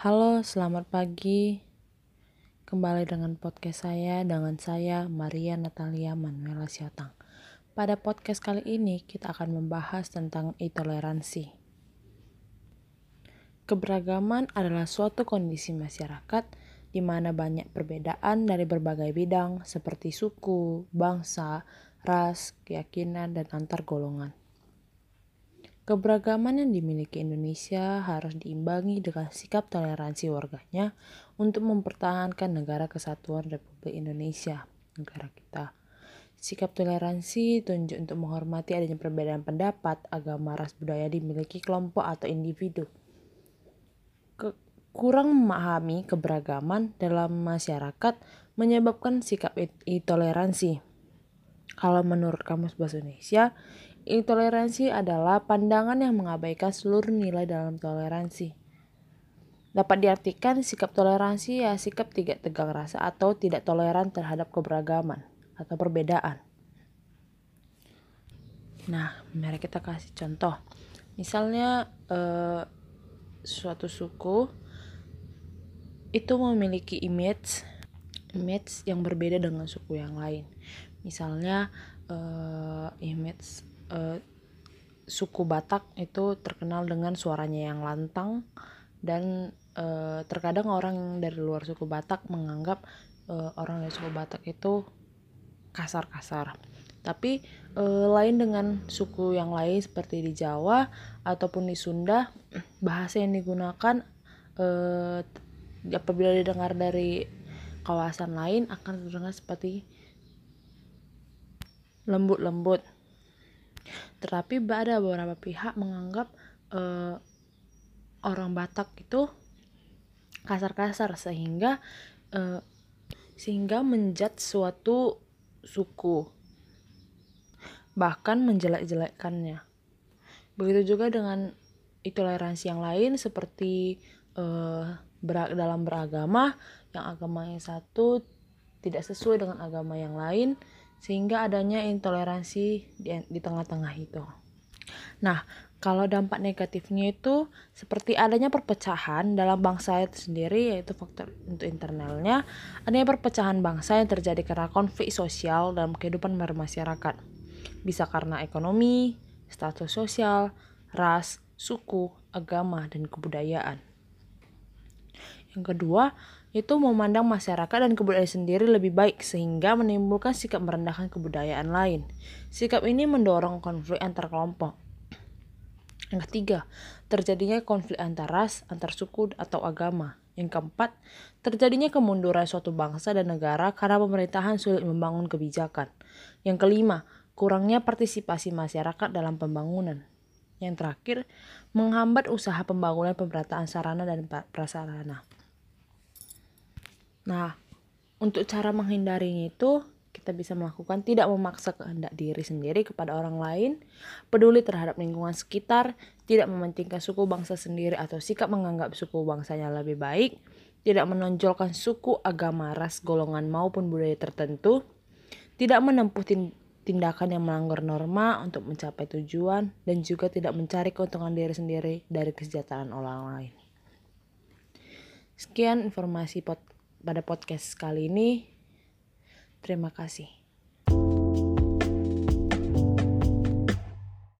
Halo, selamat pagi. Kembali dengan podcast saya dengan saya Maria Natalia Manuela Siatang. Pada podcast kali ini kita akan membahas tentang intoleransi. Keberagaman adalah suatu kondisi masyarakat di mana banyak perbedaan dari berbagai bidang seperti suku, bangsa, ras, keyakinan, dan antar golongan. Keberagaman yang dimiliki Indonesia harus diimbangi dengan sikap toleransi warganya untuk mempertahankan negara kesatuan Republik Indonesia, negara kita. Sikap toleransi tunjuk untuk menghormati adanya perbedaan pendapat, agama, ras, budaya dimiliki kelompok atau individu. Ke kurang memahami keberagaman dalam masyarakat menyebabkan sikap intoleransi. Kalau menurut Kamus Bahasa Indonesia, Intoleransi adalah pandangan yang mengabaikan seluruh nilai dalam toleransi. Dapat diartikan sikap toleransi ya sikap tidak tegang rasa atau tidak toleran terhadap keberagaman atau perbedaan. Nah, mari kita kasih contoh. Misalnya eh, suatu suku itu memiliki image image yang berbeda dengan suku yang lain. Misalnya eh, image uh, suku Batak itu terkenal dengan suaranya yang lantang dan uh, terkadang orang dari luar suku Batak menganggap uh, orang dari suku Batak itu kasar-kasar. Tapi uh, lain dengan suku yang lain seperti di Jawa ataupun di Sunda, bahasa yang digunakan uh, apabila didengar dari kawasan lain akan terdengar seperti lembut-lembut tetapi ada beberapa pihak menganggap uh, orang Batak itu kasar-kasar sehingga uh, sehingga menjat suatu suku bahkan menjelek-jelekkannya. Begitu juga dengan intoleransi yang lain seperti uh, ber dalam beragama yang agama yang satu tidak sesuai dengan agama yang lain sehingga adanya intoleransi di, di tengah-tengah itu. Nah, kalau dampak negatifnya itu seperti adanya perpecahan dalam bangsa itu sendiri yaitu faktor untuk internalnya adanya perpecahan bangsa yang terjadi karena konflik sosial dalam kehidupan bermasyarakat bisa karena ekonomi, status sosial, ras, suku, agama, dan kebudayaan. Yang kedua, itu memandang masyarakat dan kebudayaan sendiri lebih baik sehingga menimbulkan sikap merendahkan kebudayaan lain. Sikap ini mendorong konflik antar kelompok. Yang ketiga, terjadinya konflik antar ras, antar suku, atau agama. Yang keempat, terjadinya kemunduran suatu bangsa dan negara karena pemerintahan sulit membangun kebijakan. Yang kelima, kurangnya partisipasi masyarakat dalam pembangunan. Yang terakhir, menghambat usaha pembangunan pemerataan sarana dan prasarana. Nah, untuk cara menghindarinya itu kita bisa melakukan tidak memaksa kehendak diri sendiri kepada orang lain, peduli terhadap lingkungan sekitar, tidak mementingkan suku bangsa sendiri atau sikap menganggap suku bangsanya lebih baik, tidak menonjolkan suku, agama, ras, golongan maupun budaya tertentu, tidak menempuh tindakan yang melanggar norma untuk mencapai tujuan, dan juga tidak mencari keuntungan diri sendiri dari kesejahteraan orang lain. Sekian informasi podcast pada podcast kali ini. Terima kasih.